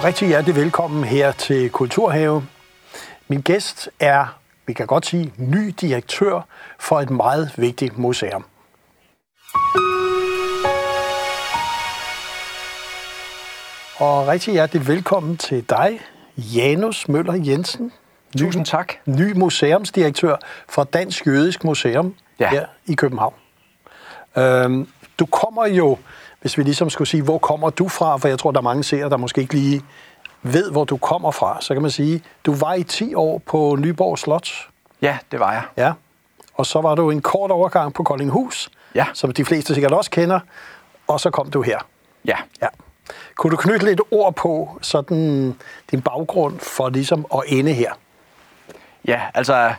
og rigtig hjertelig velkommen her til Kulturhave. Min gæst er, vi kan godt sige, ny direktør for et meget vigtigt museum. Og rigtig hjertelig velkommen til dig, Janus Møller Jensen. Ny, Tusind tak. Ny museumsdirektør for Dansk Jødisk Museum ja. her i København. Øhm, du kommer jo, hvis vi ligesom skulle sige, hvor kommer du fra? For jeg tror, der er mange seere, der måske ikke lige ved, hvor du kommer fra. Så kan man sige, du var i 10 år på Nyborg Slot. Ja, det var jeg. Ja. Og så var du en kort overgang på Koldinghus, ja. som de fleste sikkert også kender. Og så kom du her. Ja. ja. Kunne du knytte lidt ord på sådan din baggrund for ligesom at ende her? Ja, altså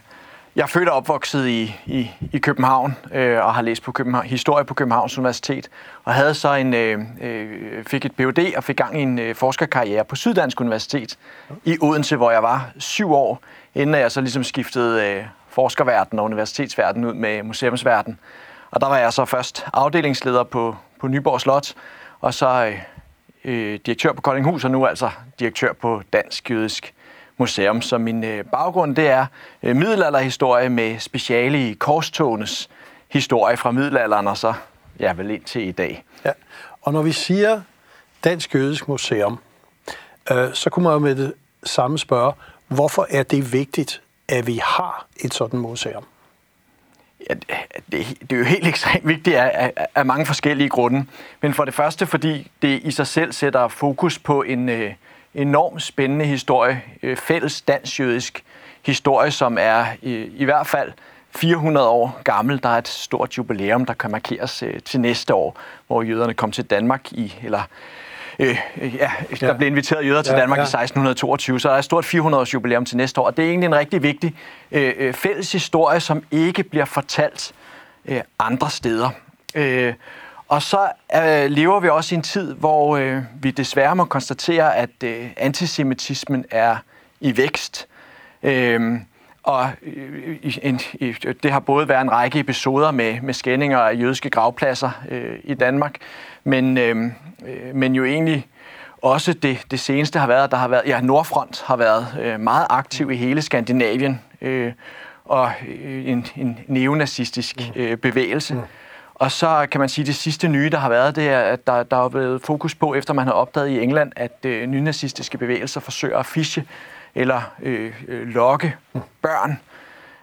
jeg er født og opvokset i, i, i København øh, og har læst på København, historie på Københavns Universitet og havde så en øh, øh, fik et Ph.D. og fik gang i en øh, forskerkarriere på Syddansk Universitet i Odense, hvor jeg var syv år, inden jeg så ligesom skiftede øh, forskerverden og universitetsverden ud med museumsverden. Og der var jeg så først afdelingsleder på, på Nyborg Slot, og så øh, øh direktør på Koldinghus, og nu altså direktør på Dansk Jødisk Museum. Så min øh, baggrund det er øh, middelalderhistorie med speciale i korstogenes historie fra middelalderen, og så ja, vel ind til i dag. Ja. Og når vi siger Dansk Jødisk Museum, øh, så kunne man jo med det samme spørge, hvorfor er det vigtigt, at vi har et sådan museum? Ja, det, det er jo helt ekstremt vigtigt af, af, af mange forskellige grunde. Men for det første, fordi det i sig selv sætter fokus på en øh, enormt spændende historie, øh, fælles dansk-jødisk historie, som er øh, i hvert fald 400 år gammel. Der er et stort jubilæum, der kan markeres øh, til næste år, hvor jøderne kom til Danmark i, eller øh, ja, der ja. blev inviteret jøder til ja, Danmark ja. i 1622, så der er et stort 400-års jubilæum til næste år, og det er egentlig en rigtig vigtig øh, fælles historie, som ikke bliver fortalt øh, andre steder. Øh, og så øh, lever vi også i en tid, hvor øh, vi desværre må konstatere, at øh, antisemitismen er i vækst. Øhm, øh, og en, det har både været en række episoder med, med skændinger af jødiske gravpladser øh, i Danmark, men, øhm, øh, men jo egentlig også det, det seneste har været, der har været, ja, Nordfront har været øh, meget aktiv i hele Skandinavien, øh, og øh, en, en neonazistisk øh, bevægelse. Mm. Og så kan man sige, at det sidste nye, der har været, det er, at der, der er blevet fokus på, efter man har opdaget i England, at øh, nynazistiske bevægelser forsøger at fiske eller øh, øh, lokke børn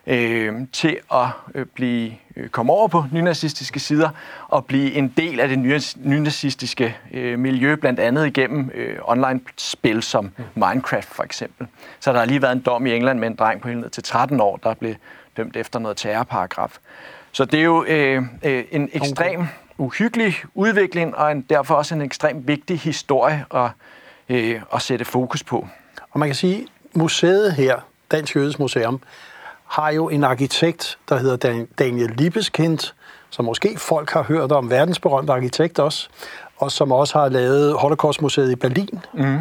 øh, til at øh, blive øh, komme over på nynazistiske sider og blive en del af det nynazistiske øh, miljø, blandt andet igennem øh, online-spil som Minecraft for eksempel. Så der har lige været en dom i England med en dreng på helt ned til 13 år, der blev dømt efter noget terrorparagraf. Så det er jo øh, øh, en ekstrem uhyggelig udvikling, og en, derfor også en ekstremt vigtig historie at, øh, at sætte fokus på. Og man kan sige, museet her, Dansk Jødisk Museum, har jo en arkitekt, der hedder Daniel Libeskind, som måske folk har hørt om, verdensberømte arkitekt også, og som også har lavet Holocaustmuseet i Berlin, mm.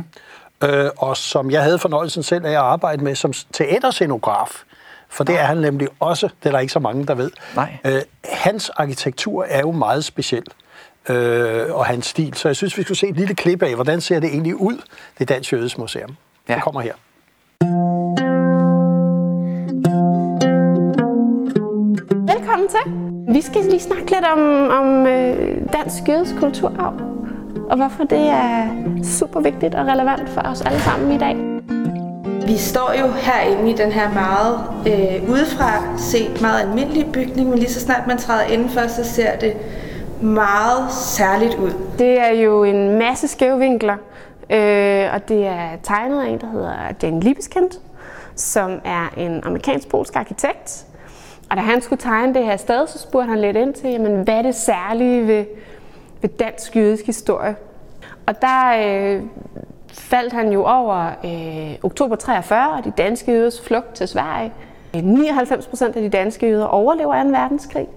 øh, og som jeg havde fornøjelsen selv af at arbejde med som teaterscenograf. For det er han nemlig også, det er der ikke så mange, der ved. Nej. Øh, hans arkitektur er jo meget speciel, øh, og hans stil. Så jeg synes, vi skulle se et lille klip af, hvordan ser det egentlig ud, det Dansk Jødisk Museum. Ja. Det kommer her. Velkommen til. Vi skal lige snakke lidt om, om øh, dansk jødisk kulturarv, og hvorfor det er super vigtigt og relevant for os alle sammen i dag. Vi står jo herinde i den her meget øh, udefra set meget almindelige bygning, men lige så snart man træder indenfor, så ser det meget særligt ud. Det er jo en masse skævvinkler, øh, og det er tegnet af en, der hedder Jane Libeskind, som er en amerikansk-polsk arkitekt. Og da han skulle tegne det her sted, så spurgte han lidt ind til, jamen, hvad er det særlige ved, ved dansk jødisk historie? Og der øh, faldt han jo over øh, oktober 43 og de danske jøders flugt til Sverige. Øh, 99 procent af de danske jøder overlever 2. verdenskrig,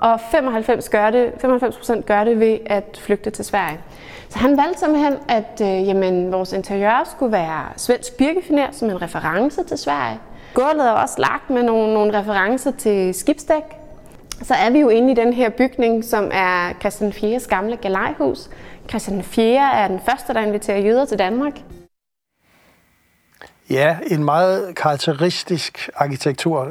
og 95 gør det, 95 procent gør det ved at flygte til Sverige. Så han valgte simpelthen, at øh, jamen, vores interiør skulle være svensk birkefiner som en reference til Sverige. Gulvet er også lagt med nogle, nogle referencer til skibsdæk. Så er vi jo inde i den her bygning, som er Christian 4. gamle galejhus, Christian den 4. er den første, der inviterer jøder til Danmark. Ja, en meget karakteristisk arkitektur,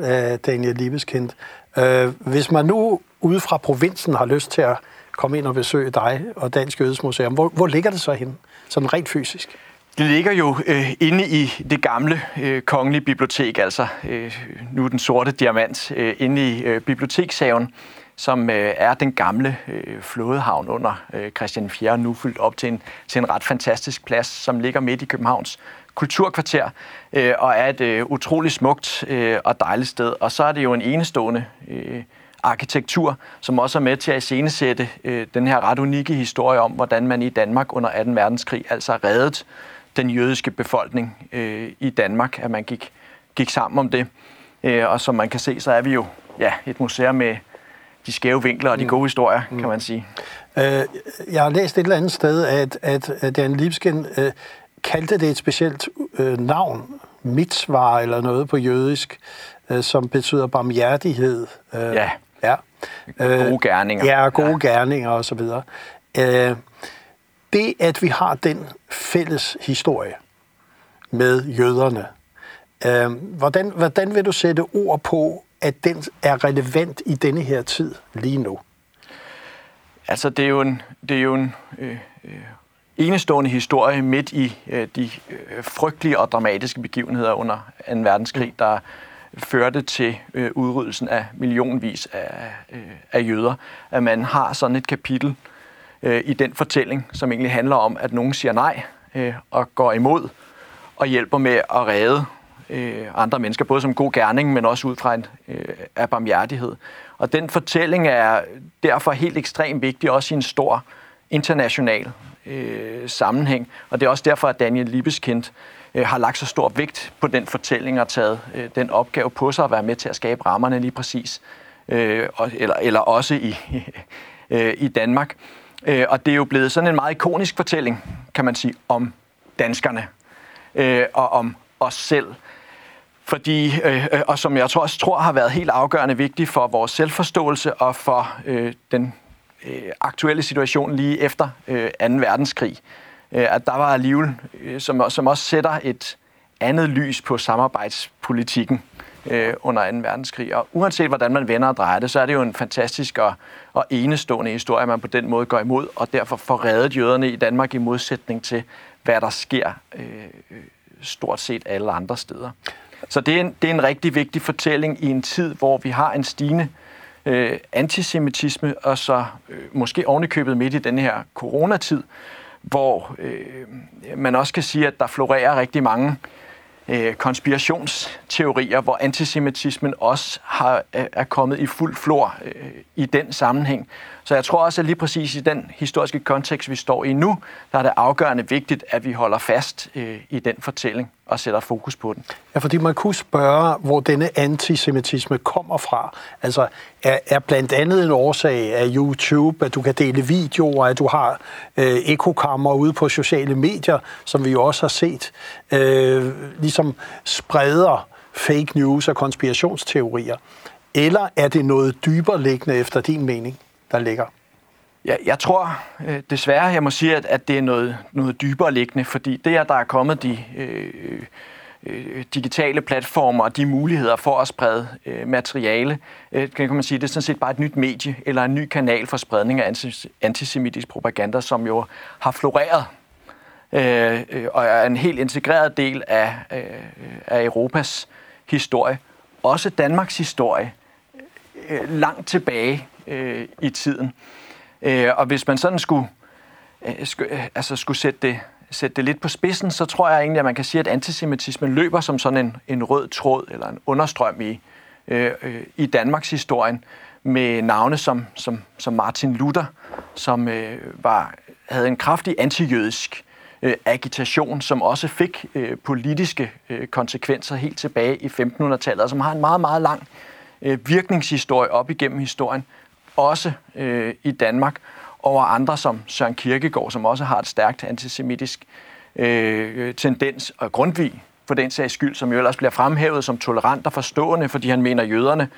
Daniel Libeskind. Øh, hvis man nu ude fra provinsen har lyst til at komme ind og besøge dig og Dansk Jødes Museum, hvor, hvor ligger det så henne, sådan rent fysisk? Det ligger jo øh, inde i det gamle øh, kongelige bibliotek, altså øh, nu den sorte diamant, øh, inde i øh, bibliotekshaven, som øh, er den gamle øh, flådehavn under øh, Christian 4. nu fyldt op til en, til en ret fantastisk plads, som ligger midt i Københavns kulturkvarter, øh, og er et øh, utroligt smukt øh, og dejligt sted. Og så er det jo en enestående øh, arkitektur, som også er med til at iscenesætte øh, den her ret unikke historie om, hvordan man i Danmark under 18. verdenskrig altså reddet den jødiske befolkning øh, i Danmark, at man gik, gik sammen om det. Øh, og som man kan se, så er vi jo ja, et museum med de skæve vinkler og de mm. gode historier, mm. kan man sige. Øh, jeg har læst et eller andet sted, at, at, Dan Lipsken øh, kaldte det et specielt øh, navn, mitzvah eller noget på jødisk, øh, som betyder barmhjertighed. Øh, ja. ja. Gode gerninger. Ja, gode ja. gerninger og så videre. Øh, det, at vi har den fælles historie med jøderne, øh, hvordan, hvordan vil du sætte ord på, at den er relevant i denne her tid lige nu? Altså, det er jo en, det er jo en øh, øh, enestående historie midt i øh, de øh, frygtelige og dramatiske begivenheder under 2. verdenskrig, der førte til øh, udryddelsen af millionvis af, øh, af jøder, at man har sådan et kapitel øh, Øh, i den fortælling, som egentlig handler om, at nogen siger nej øh, og går imod og hjælper med at redde øh, andre mennesker, både som god gerning, men også ud fra en øh, af barmhjertighed. Og den fortælling er derfor helt ekstremt vigtig, også i en stor international øh, sammenhæng. Og det er også derfor, at Daniel Libeskind øh, har lagt så stor vægt på den fortælling og taget øh, den opgave på sig at være med til at skabe rammerne lige præcis, øh, og, eller, eller også i, øh, i Danmark. Øh, og det er jo blevet sådan en meget ikonisk fortælling, kan man sige, om danskerne øh, og om os selv. Fordi, øh, øh, og som jeg tror, også tror har været helt afgørende vigtigt for vores selvforståelse og for øh, den øh, aktuelle situation lige efter øh, 2. verdenskrig, øh, at der var alligevel, øh, som, som også sætter et andet lys på samarbejdspolitikken øh, under 2. verdenskrig. Og uanset hvordan man vender og drejer det, så er det jo en fantastisk og, og enestående historie, man på den måde går imod, og derfor får reddet jøderne i Danmark i modsætning til, hvad der sker øh, øh, stort set alle andre steder. Så det er, en, det er en rigtig vigtig fortælling i en tid, hvor vi har en stigende øh, antisemitisme, og så øh, måske ovenikøbet midt i den her coronatid, hvor øh, man også kan sige, at der florerer rigtig mange øh, Øh, konspirationsteorier, hvor antisemitismen også har, er kommet i fuld flor øh, i den sammenhæng. Så jeg tror også, at lige præcis i den historiske kontekst, vi står i nu, der er det afgørende vigtigt, at vi holder fast øh, i den fortælling og sætter fokus på den. Ja, fordi man kunne spørge, hvor denne antisemitisme kommer fra. Altså, er, er blandt andet en årsag af YouTube, at du kan dele videoer, at du har øh, ekokammer ude på sociale medier, som vi jo også har set, øh, ligesom spreder fake news og konspirationsteorier. Eller er det noget dybere liggende efter din mening? Der ligger? Ja, jeg tror øh, desværre, jeg må sige, at, at det er noget, noget dybere liggende, fordi det, at der er kommet de øh, øh, digitale platformer og de muligheder for at sprede øh, materiale, øh, kan man sige, det er sådan set bare et nyt medie eller en ny kanal for spredning af antisemitisk propaganda, som jo har floreret øh, øh, og er en helt integreret del af, øh, af Europas historie, også Danmarks historie, øh, langt tilbage øh, i tiden. Øh, og hvis man sådan skulle, øh, skulle, øh, altså skulle sætte, det, sætte det lidt på spidsen, så tror jeg egentlig, at man kan sige, at antisemitismen løber som sådan en, en rød tråd eller en understrøm i, øh, øh, i Danmarks historien med navne som, som, som Martin Luther, som øh, var, havde en kraftig antijødisk øh, agitation, som også fik øh, politiske øh, konsekvenser helt tilbage i 1500-tallet, og som har en meget, meget lang øh, virkningshistorie op igennem historien også øh, i Danmark, over andre som Søren Kierkegaard, som også har et stærkt antisemitisk øh, tendens, og Grundtvig for den sags skyld, som jo ellers bliver fremhævet som tolerant og forstående, fordi han mener jøderne,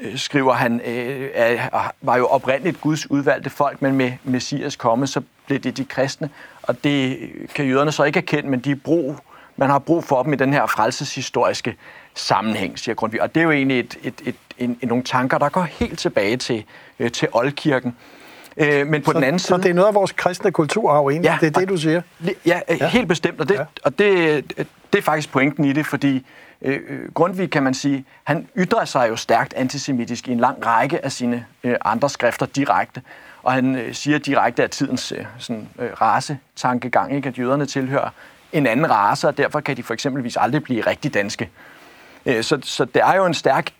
øh, skriver han, øh, er, var jo oprindeligt Guds udvalgte folk, men med Messias komme, så blev det de kristne, og det kan jøderne så ikke erkende, men de brug man har brug for dem i den her frelseshistoriske sammenhæng, siger Grundtvig. Og det er jo egentlig et, et, et, en, en, nogle tanker, der går helt tilbage til, øh, til oldkirken. Øh, men på så, den anden side... Så det er noget af vores kristne kulturarv egentlig, ja, det er det, du siger? Ja, ja. helt bestemt, og, det, ja. og det, det er faktisk pointen i det, fordi øh, Grundtvig, kan man sige, han ytrer sig jo stærkt antisemitisk i en lang række af sine øh, andre skrifter direkte, og han øh, siger direkte, at tidens øh, sådan, øh, race-tankegang, ikke, at jøderne tilhører en anden race, og derfor kan de for eksempelvis aldrig blive rigtig danske. Øh, Øh, så, så der er jo en stærk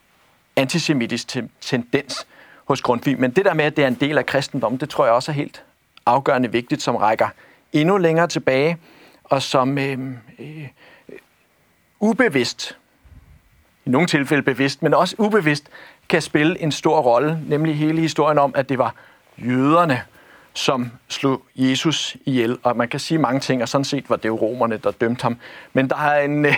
antisemitisk tendens hos Grundtvig. Men det der med, at det er en del af kristendommen, det tror jeg også er helt afgørende vigtigt, som rækker endnu længere tilbage, og som øh, øh, ubevidst, i nogle tilfælde bevidst, men også ubevidst, kan spille en stor rolle, nemlig hele historien om, at det var jøderne, som slog Jesus ihjel. Og man kan sige mange ting, og sådan set var det jo romerne, der dømte ham. Men der er en øh,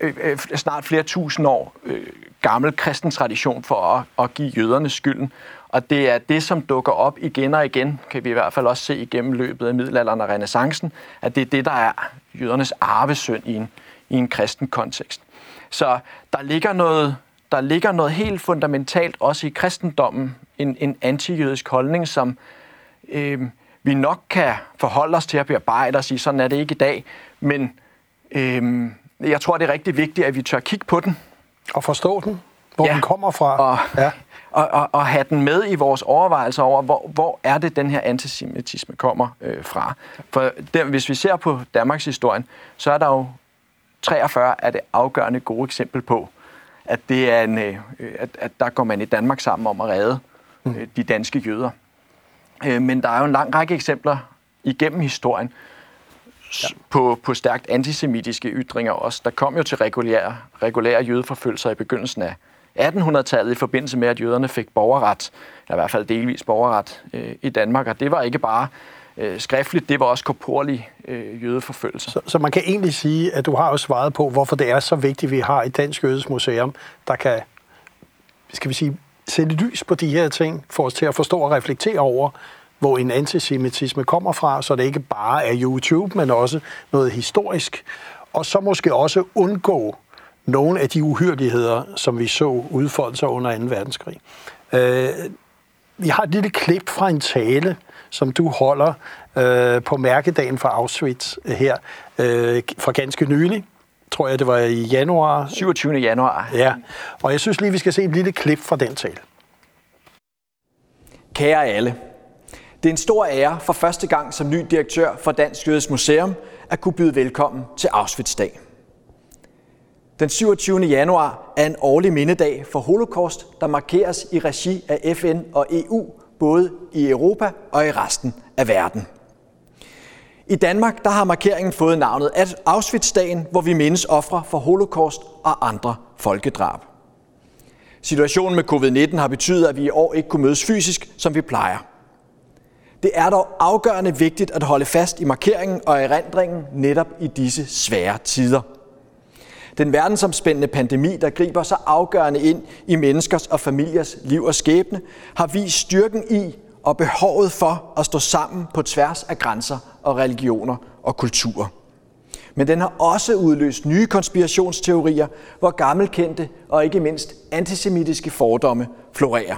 øh, øh, snart flere tusind år øh, gammel kristen tradition for at, at give jøderne skylden. Og det er det, som dukker op igen og igen, kan vi i hvert fald også se igennem løbet af middelalderen og renaissancen, at det er det, der er jødernes arvesynd i en, i en kristen kontekst. Så der ligger noget, der ligger noget helt fundamentalt også i kristendommen, en, en antijødisk holdning, som øh, vi nok kan forholde os til at bearbejde og sige, sådan er det ikke i dag, men øh, jeg tror, det er rigtig vigtigt, at vi tør kigge på den. Og forstå den, hvor ja. den kommer fra. Og, ja. og, og, og have den med i vores overvejelser over, hvor, hvor er det, den her antisemitisme kommer øh, fra. For der, hvis vi ser på Danmarks historien, så er der jo 43 er det afgørende gode eksempel på, at, det er en, øh, at, at der går man i Danmark sammen om at redde mm. øh, de danske jøder. Øh, men der er jo en lang række eksempler igennem historien ja. på, på stærkt antisemitiske ytringer også. Der kom jo til regulære, regulære jødeforfølgelser i begyndelsen af 1800-tallet i forbindelse med, at jøderne fik borgerret, eller i hvert fald delvis borgerret øh, i Danmark. Og det var ikke bare øh, skriftligt, det var også korporlig øh, jødeforfølgelse. Så, så man kan egentlig sige, at du har jo svaret på, hvorfor det er så vigtigt, at vi har et dansk jødisk museum, der kan, skal vi sige, sætte lys på de her ting, for os til at forstå og reflektere over, hvor en antisemitisme kommer fra, så det ikke bare er YouTube, men også noget historisk. Og så måske også undgå nogle af de uhyrligheder, som vi så udfolde sig under 2. verdenskrig. Øh, vi har et lille klip fra en tale, som du holder øh, på mærkedagen for Auschwitz her øh, for ganske nylig tror jeg, det var i januar. 27. januar. Ja, og jeg synes lige, vi skal se et lille klip fra den tale. Kære alle, det er en stor ære for første gang som ny direktør for Dansk Jødisk Museum at kunne byde velkommen til Auschwitz-dag. Den 27. januar er en årlig mindedag for Holocaust, der markeres i regi af FN og EU, både i Europa og i resten af verden. I Danmark der har markeringen fået navnet Auschwitz-dagen, hvor vi mindes ofre for holocaust og andre folkedrab. Situationen med covid-19 har betydet, at vi i år ikke kunne mødes fysisk, som vi plejer. Det er dog afgørende vigtigt at holde fast i markeringen og erindringen netop i disse svære tider. Den verdensomspændende pandemi, der griber så afgørende ind i menneskers og familiers liv og skæbne, har vist styrken i og behovet for at stå sammen på tværs af grænser og religioner og kulturer. Men den har også udløst nye konspirationsteorier, hvor gammelkendte og ikke mindst antisemitiske fordomme florerer.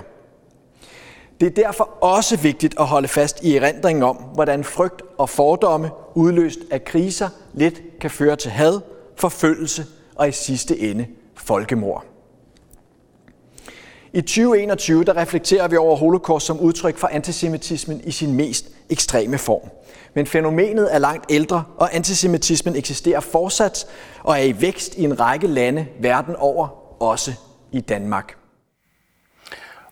Det er derfor også vigtigt at holde fast i erindringen om, hvordan frygt og fordomme udløst af kriser let kan føre til had, forfølgelse og i sidste ende folkemord. I 2021 der reflekterer vi over holocaust som udtryk for antisemitismen i sin mest ekstreme form. Men fænomenet er langt ældre, og antisemitismen eksisterer fortsat og er i vækst i en række lande verden over, også i Danmark.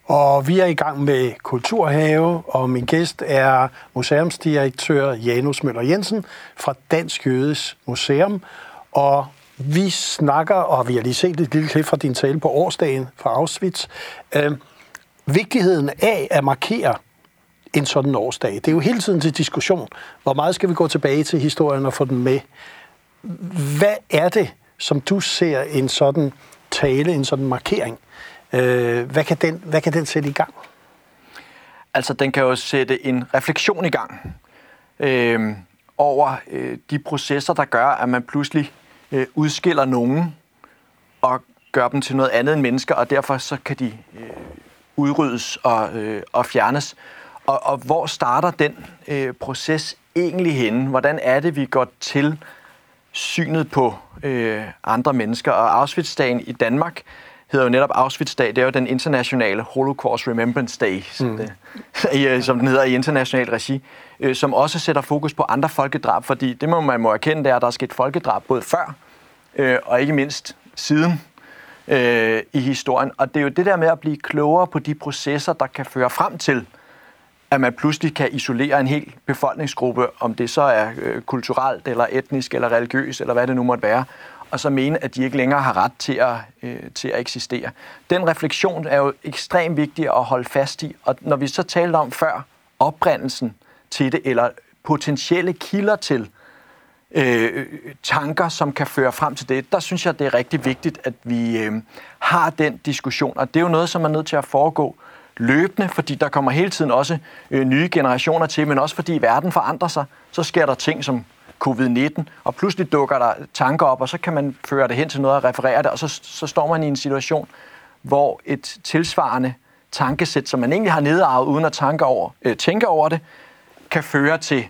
Og vi er i gang med Kulturhave, og min gæst er museumsdirektør Janus Møller Jensen fra Dansk Jødes Museum. Og vi snakker, og vi har lige set et lille klip fra din tale på årsdagen fra Auschwitz, øh, vigtigheden af at markere en sådan årsdag. Det er jo hele tiden til diskussion. Hvor meget skal vi gå tilbage til historien og få den med? Hvad er det, som du ser en sådan tale, en sådan markering? Øh, hvad, kan den, hvad kan den sætte i gang? Altså, den kan jo sætte en refleksion i gang. Øh, over øh, de processer, der gør, at man pludselig øh, udskiller nogen og gør dem til noget andet end mennesker, og derfor så kan de øh, udryddes og, øh, og fjernes. Og, og hvor starter den øh, proces egentlig henne? Hvordan er det, vi går til synet på øh, andre mennesker? Og Auschwitz-dagen i Danmark hedder jo netop Auschwitz-dag. Det er jo den internationale Holocaust Remembrance Day, som, mm. det, som den hedder i international regi, øh, som også sætter fokus på andre folkedrab, fordi det må man må erkende, det er, at der er sket folkedrab både før øh, og ikke mindst siden øh, i historien. Og det er jo det der med at blive klogere på de processer, der kan føre frem til, at man pludselig kan isolere en hel befolkningsgruppe, om det så er øh, kulturelt, eller etnisk, eller religiøst, eller hvad det nu måtte være, og så mene, at de ikke længere har ret til at, øh, til at eksistere. Den refleksion er jo ekstremt vigtig at holde fast i, og når vi så talte om før oprindelsen til det, eller potentielle kilder til øh, tanker, som kan føre frem til det, der synes jeg, det er rigtig vigtigt, at vi øh, har den diskussion, og det er jo noget, som er nødt til at foregå løbende, fordi der kommer hele tiden også øh, nye generationer til, men også fordi verden forandrer sig, så sker der ting som covid-19, og pludselig dukker der tanker op, og så kan man føre det hen til noget og referere det, og så, så står man i en situation, hvor et tilsvarende tankesæt, som man egentlig har nedarvet uden at tænke over, øh, tænke over det, kan føre til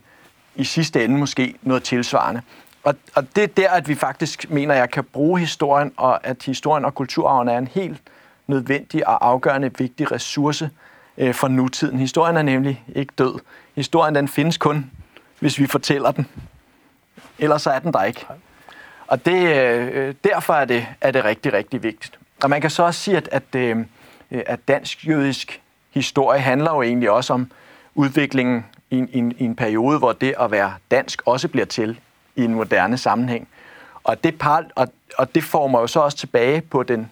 i sidste ende måske noget tilsvarende. Og, og det er der, at vi faktisk mener, at jeg kan bruge historien, og at historien og kulturarven er en helt nødvendig og afgørende vigtig ressource øh, for nutiden. Historien er nemlig ikke død. Historien den findes kun, hvis vi fortæller den. Ellers så er den der ikke. Og det, øh, derfor er det, er det rigtig, rigtig vigtigt. Og man kan så også sige, at, at, øh, at dansk-jødisk historie handler jo egentlig også om udviklingen i en, i, en, i en periode, hvor det at være dansk også bliver til i en moderne sammenhæng. Og det, par, og, og det former jo så også tilbage på den,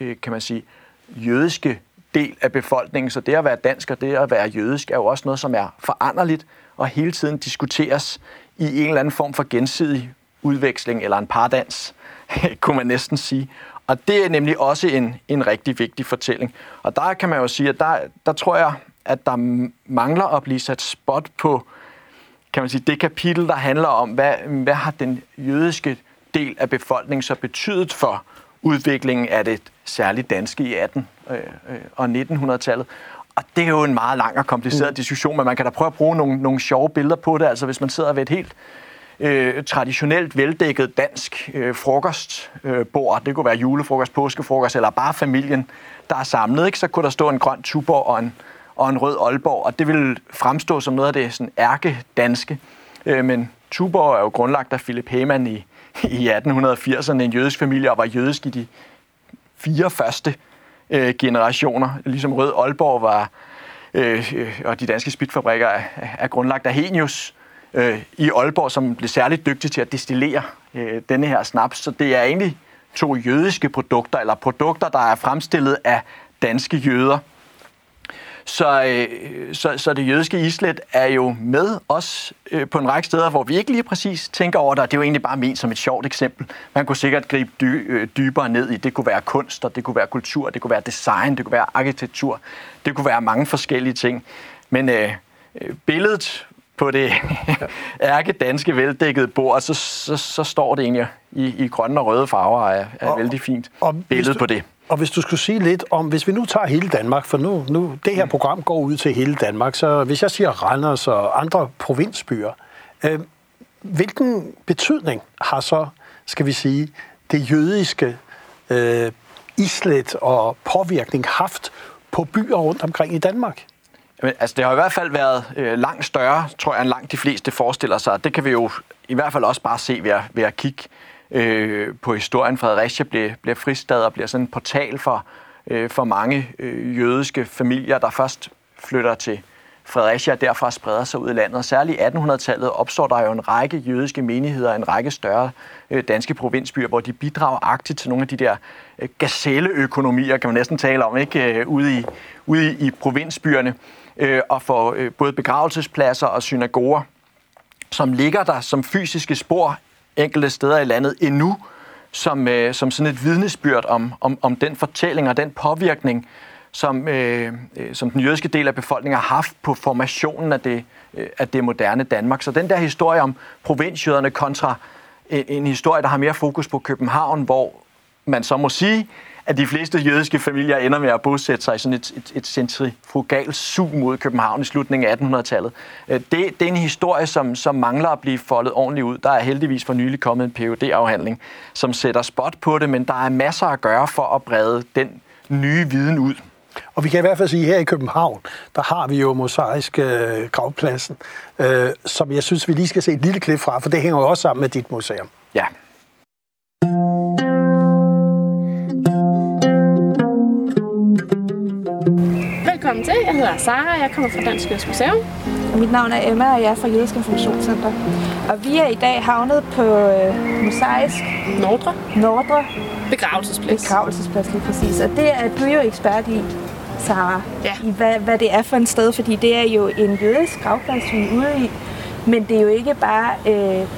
øh, kan man sige, jødiske del af befolkningen. Så det at være dansk og det at være jødisk er jo også noget, som er foranderligt og hele tiden diskuteres i en eller anden form for gensidig udveksling eller en pardans, kunne man næsten sige. Og det er nemlig også en, en rigtig vigtig fortælling. Og der kan man jo sige, at der, der tror jeg, at der mangler at blive sat spot på kan man sige, det kapitel, der handler om, hvad, hvad har den jødiske del af befolkningen så betydet for udviklingen af det særligt danske i 18 øh, øh, og 1900-tallet. Og det er jo en meget lang og kompliceret mm. diskussion, men man kan da prøve at bruge nogle, nogle sjove billeder på det. Altså hvis man sidder ved et helt øh, traditionelt veldækket dansk øh, frokostbord, øh, det kunne være julefrokost, påskefrokost eller bare familien, der er samlet, ikke? så kunne der stå en grøn tuborg og en, og en rød Aalborg, og det vil fremstå som noget af det sådan ærke-danske. Øh, men Tuborg er jo grundlagt af Philip Heman i, i 1880'erne, en jødisk familie, og var jødisk i de fire første øh, generationer. Ligesom Rød Aalborg var, øh, øh og de danske spritfabrikker er, er grundlagt af Henius øh, i Aalborg, som blev særligt dygtig til at destillere øh, denne her snaps. Så det er egentlig to jødiske produkter, eller produkter, der er fremstillet af danske jøder. Så, øh, så, så det jødiske islet er jo med os øh, på en række steder, hvor vi ikke lige præcis tænker over det, det er jo egentlig bare ment som et sjovt eksempel. Man kunne sikkert gribe dy, øh, dybere ned i, det kunne være kunst, og det kunne være kultur, det kunne være design, det kunne være arkitektur, det kunne være mange forskellige ting. Men øh, billedet på det ærke danske veldækkede bord, så, så, så står det egentlig i, i grønne og røde farver, er, er og, vældig fint og billede du, på det. Og hvis du skulle sige lidt om, hvis vi nu tager hele Danmark, for nu, nu det her mm. program går ud til hele Danmark, så hvis jeg siger Randers og andre provinsbyer, øh, hvilken betydning har så, skal vi sige, det jødiske øh, islet og påvirkning haft på byer rundt omkring i Danmark? Jamen, altså, det har i hvert fald været øh, langt større, tror jeg, end langt de fleste forestiller sig. Det kan vi jo i hvert fald også bare se ved at, ved at kigge øh, på historien. Fredericia bliver, bliver fristad og bliver sådan en portal for, øh, for mange øh, jødiske familier, der først flytter til Fredericia og derfra spreder sig ud i landet. Særligt i 1800-tallet opstår der jo en række jødiske menigheder, en række større øh, danske provinsbyer, hvor de bidrager aktivt til nogle af de der øh, gazelleøkonomier, kan man næsten tale om, ikke øh, ude, i, ude i, i provinsbyerne, øh, og får øh, både begravelsespladser og synagoger, som ligger der som fysiske spor enkelte steder i landet endnu, som, øh, som sådan et vidnesbyrd om, om, om den fortælling og den påvirkning, som, øh, øh, som den jødiske del af befolkningen har haft på formationen af det, øh, af det moderne Danmark. Så den der historie om provinsjøderne kontra en, en historie, der har mere fokus på København, hvor man så må sige, at de fleste jødiske familier ender med at bosætte sig i sådan et, et, et centrifugalt sug mod København i slutningen af 1800-tallet. Øh, det, det er en historie, som, som mangler at blive foldet ordentligt ud. Der er heldigvis for nylig kommet en phd afhandling som sætter spot på det, men der er masser at gøre for at brede den nye viden ud. Og vi kan i hvert fald sige, at her i København, der har vi jo mosaisk øh, gravpladsen, øh, som jeg synes, vi lige skal se et lille klip fra, for det hænger jo også sammen med dit museum. Ja. Velkommen til. Jeg hedder Sara, jeg kommer fra Dansk Jødisk Museum. Mit navn er Emma, og jeg er fra Jødisk Informationscenter. Og vi er i dag havnet på øh, Mosaisk Nordre. Nordre Begravelsesplads. begravelsesplads lige præcis. Og det er du jo ekspert i, Sara. Ja. I hvad, hvad det er for en sted, fordi det er jo en jødisk gravplads, vi er ude i. Men det er jo ikke bare øh,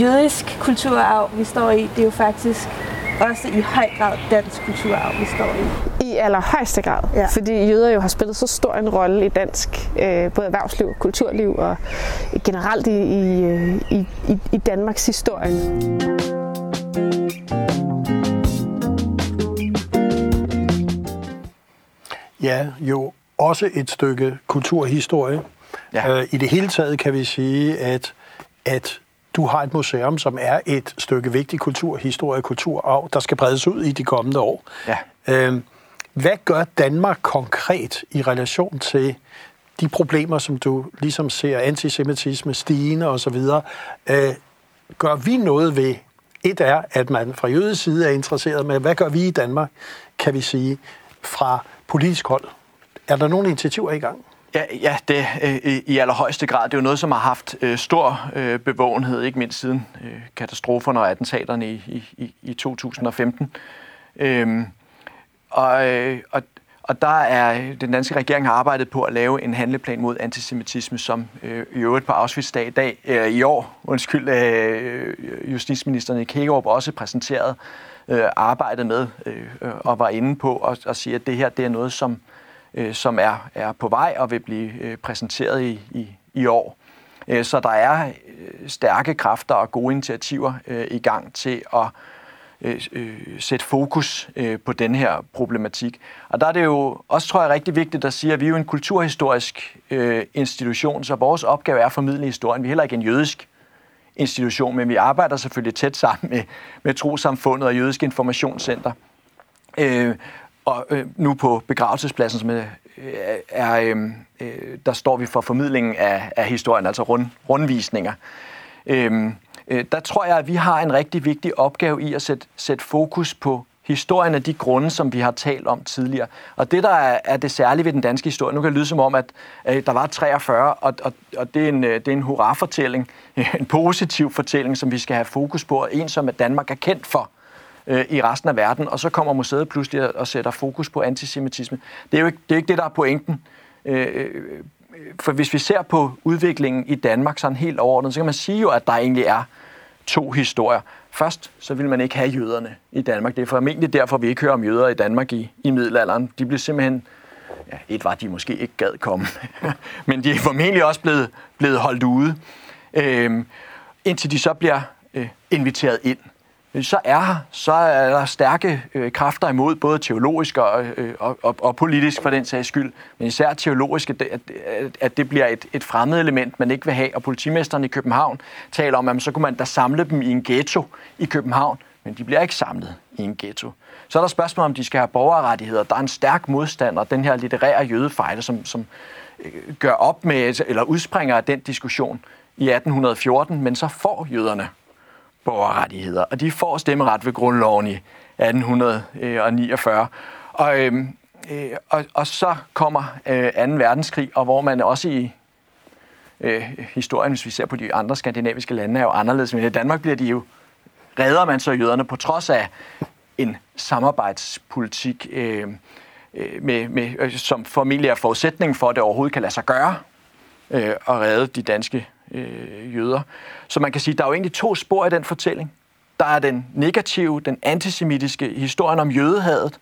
jødisk kulturarv, vi står i. Det er jo faktisk også i høj grad dansk kulturarv, vi står i. I allerhøjeste grad. Ja. Fordi jøder jo har spillet så stor en rolle i dansk, øh, både erhvervsliv og kulturliv, og generelt i, i, øh, i, i, i Danmarks historie. Ja, jo også et stykke kulturhistorie. Ja. Øh, I det hele taget kan vi sige, at, at du har et museum, som er et stykke vigtig kulturhistorie og kulturarv, der skal bredes ud i de kommende år. Ja. Øh, hvad gør Danmark konkret i relation til de problemer, som du ligesom ser, antisemitisme, stigende osv., øh, gør vi noget ved? Et er, at man fra jødisk side er interesseret med, hvad gør vi i Danmark, kan vi sige, fra politisk hold? Er der nogle initiativer i gang? Ja, ja det øh, i- allerhøjeste grad. Det er jo noget, som har haft øh, stor øh, bevågenhed, ikke mindst siden øh, katastroferne og attentaterne i, i, i 2015. Øhm, og, øh, og, og der er øh, den danske regering har arbejdet på at lave en handleplan mod antisemitisme, som øh, i øvrigt på Auschwitz-dag i, dag, øh, i år, undskyld, øh, justitsministeren i Hækkerup også præsenteret øh, arbejdet med øh, og var inde på og, at sige, at det her det er noget, som, øh, som er, er på vej og vil blive øh, præsenteret i, i, i år. Øh, Så der er øh, stærke kræfter og gode initiativer øh, i gang til at øh, øh, sætte fokus øh, på den her problematik. Og der er det jo også, tror jeg, rigtig vigtigt at sige, at vi er jo en kulturhistorisk øh, institution, så vores opgave er at formidle historien. Vi er heller ikke en jødisk institution, men vi arbejder selvfølgelig tæt sammen med, med Trosamfundet og Jødisk Informationscenter. Øh, og øh, nu på begravelsespladsen, som øh, er, er øh, der står vi for formidlingen af, af historien, altså rund, rundvisninger. Øh, øh, der tror jeg, at vi har en rigtig vigtig opgave i at sætte, sætte fokus på historien af de grunde, som vi har talt om tidligere. Og det, der er, er det særlige ved den danske historie, nu kan det lyde som om, at øh, der var 43, og, og, og det er en, øh, det er en hurra-fortælling, en positiv fortælling, som vi skal have fokus på, og en, som at Danmark er kendt for øh, Øh, i resten af verden, og så kommer museet pludselig og- og sætter fokus på antisemitisme. Det er jo ikke det, er ikke det der er pointen. Øh, øh, for hvis vi ser på udviklingen i Danmark sådan helt overordnet, så kan man sige jo, at der egentlig er to historier. Først, så vil man ikke have jøderne i Danmark. Det er formentlig derfor, vi ikke hører om jøder i Danmark i, i middelalderen. De blev simpelthen, ja, et var, de måske ikke gad komme, men de er formentlig også blevet, blevet holdt ude, øh, indtil de så bliver øh, inviteret ind. Så er så er der stærke øh, kræfter imod, både teologisk og, øh, og, og, og politisk for den sags skyld, men især teologisk, at, det- at, at- det bliver et, et fremmed element, man ikke vil have. Og politimesteren i København taler om, at så kunne man da samle dem i en ghetto i København, men de bliver ikke samlet i en ghetto. Så er der spørgsmål, om de skal have borgerrettigheder. Der er en stærk modstander, den her litterære jødefejde, som, som øh, gør op med, eller udspringer af den diskussion i 1814, men så får jøderne borgerrettigheder, og de får stemmeret ved grundloven i 1849. Og, øhm, øh, og, og så kommer øh, 2. verdenskrig, og hvor man også i øh, historien, hvis vi ser på de andre skandinaviske lande, er jo anderledes. Men i Danmark bliver de jo, redder man så jøderne på trods af en samarbejdspolitik, øh, øh med, med, øh, som formentlig er forudsætningen for, at det overhovedet kan lade sig gøre øh, at redde de danske øh, jøder. Så man kan sige, der er jo egentlig to spor i den fortælling. Der er den negative, den antisemitiske historien om jødehadet,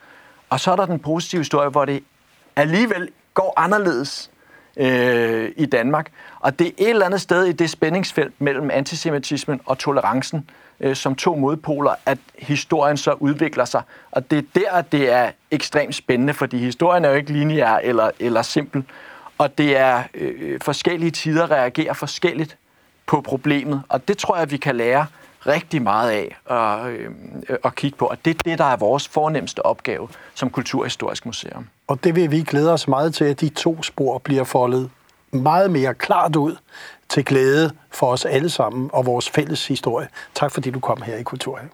og så er der den positive historie, hvor det alligevel går anderledes øh, i Danmark. Og det er et eller andet sted i det spændingsfelt mellem antisemitismen og tolerancen, øh, som to modpoler, at historien så udvikler sig. Og det er der, det er ekstremt spændende, fordi historien er jo ikke lineær eller, eller simpel. Og det er øh, forskellige tider reagerer forskelligt på problemet. Og det tror jeg, vi kan lære rigtig meget af at, øh, at kigge på. Og det er det, der er vores fornemmeste opgave som Kulturhistorisk Museum. Og det vil vi glæde os meget til, at de to spor bliver foldet meget mere klart ud til glæde for os alle sammen og vores fælles historie. Tak fordi du kom her i Kulturhaven.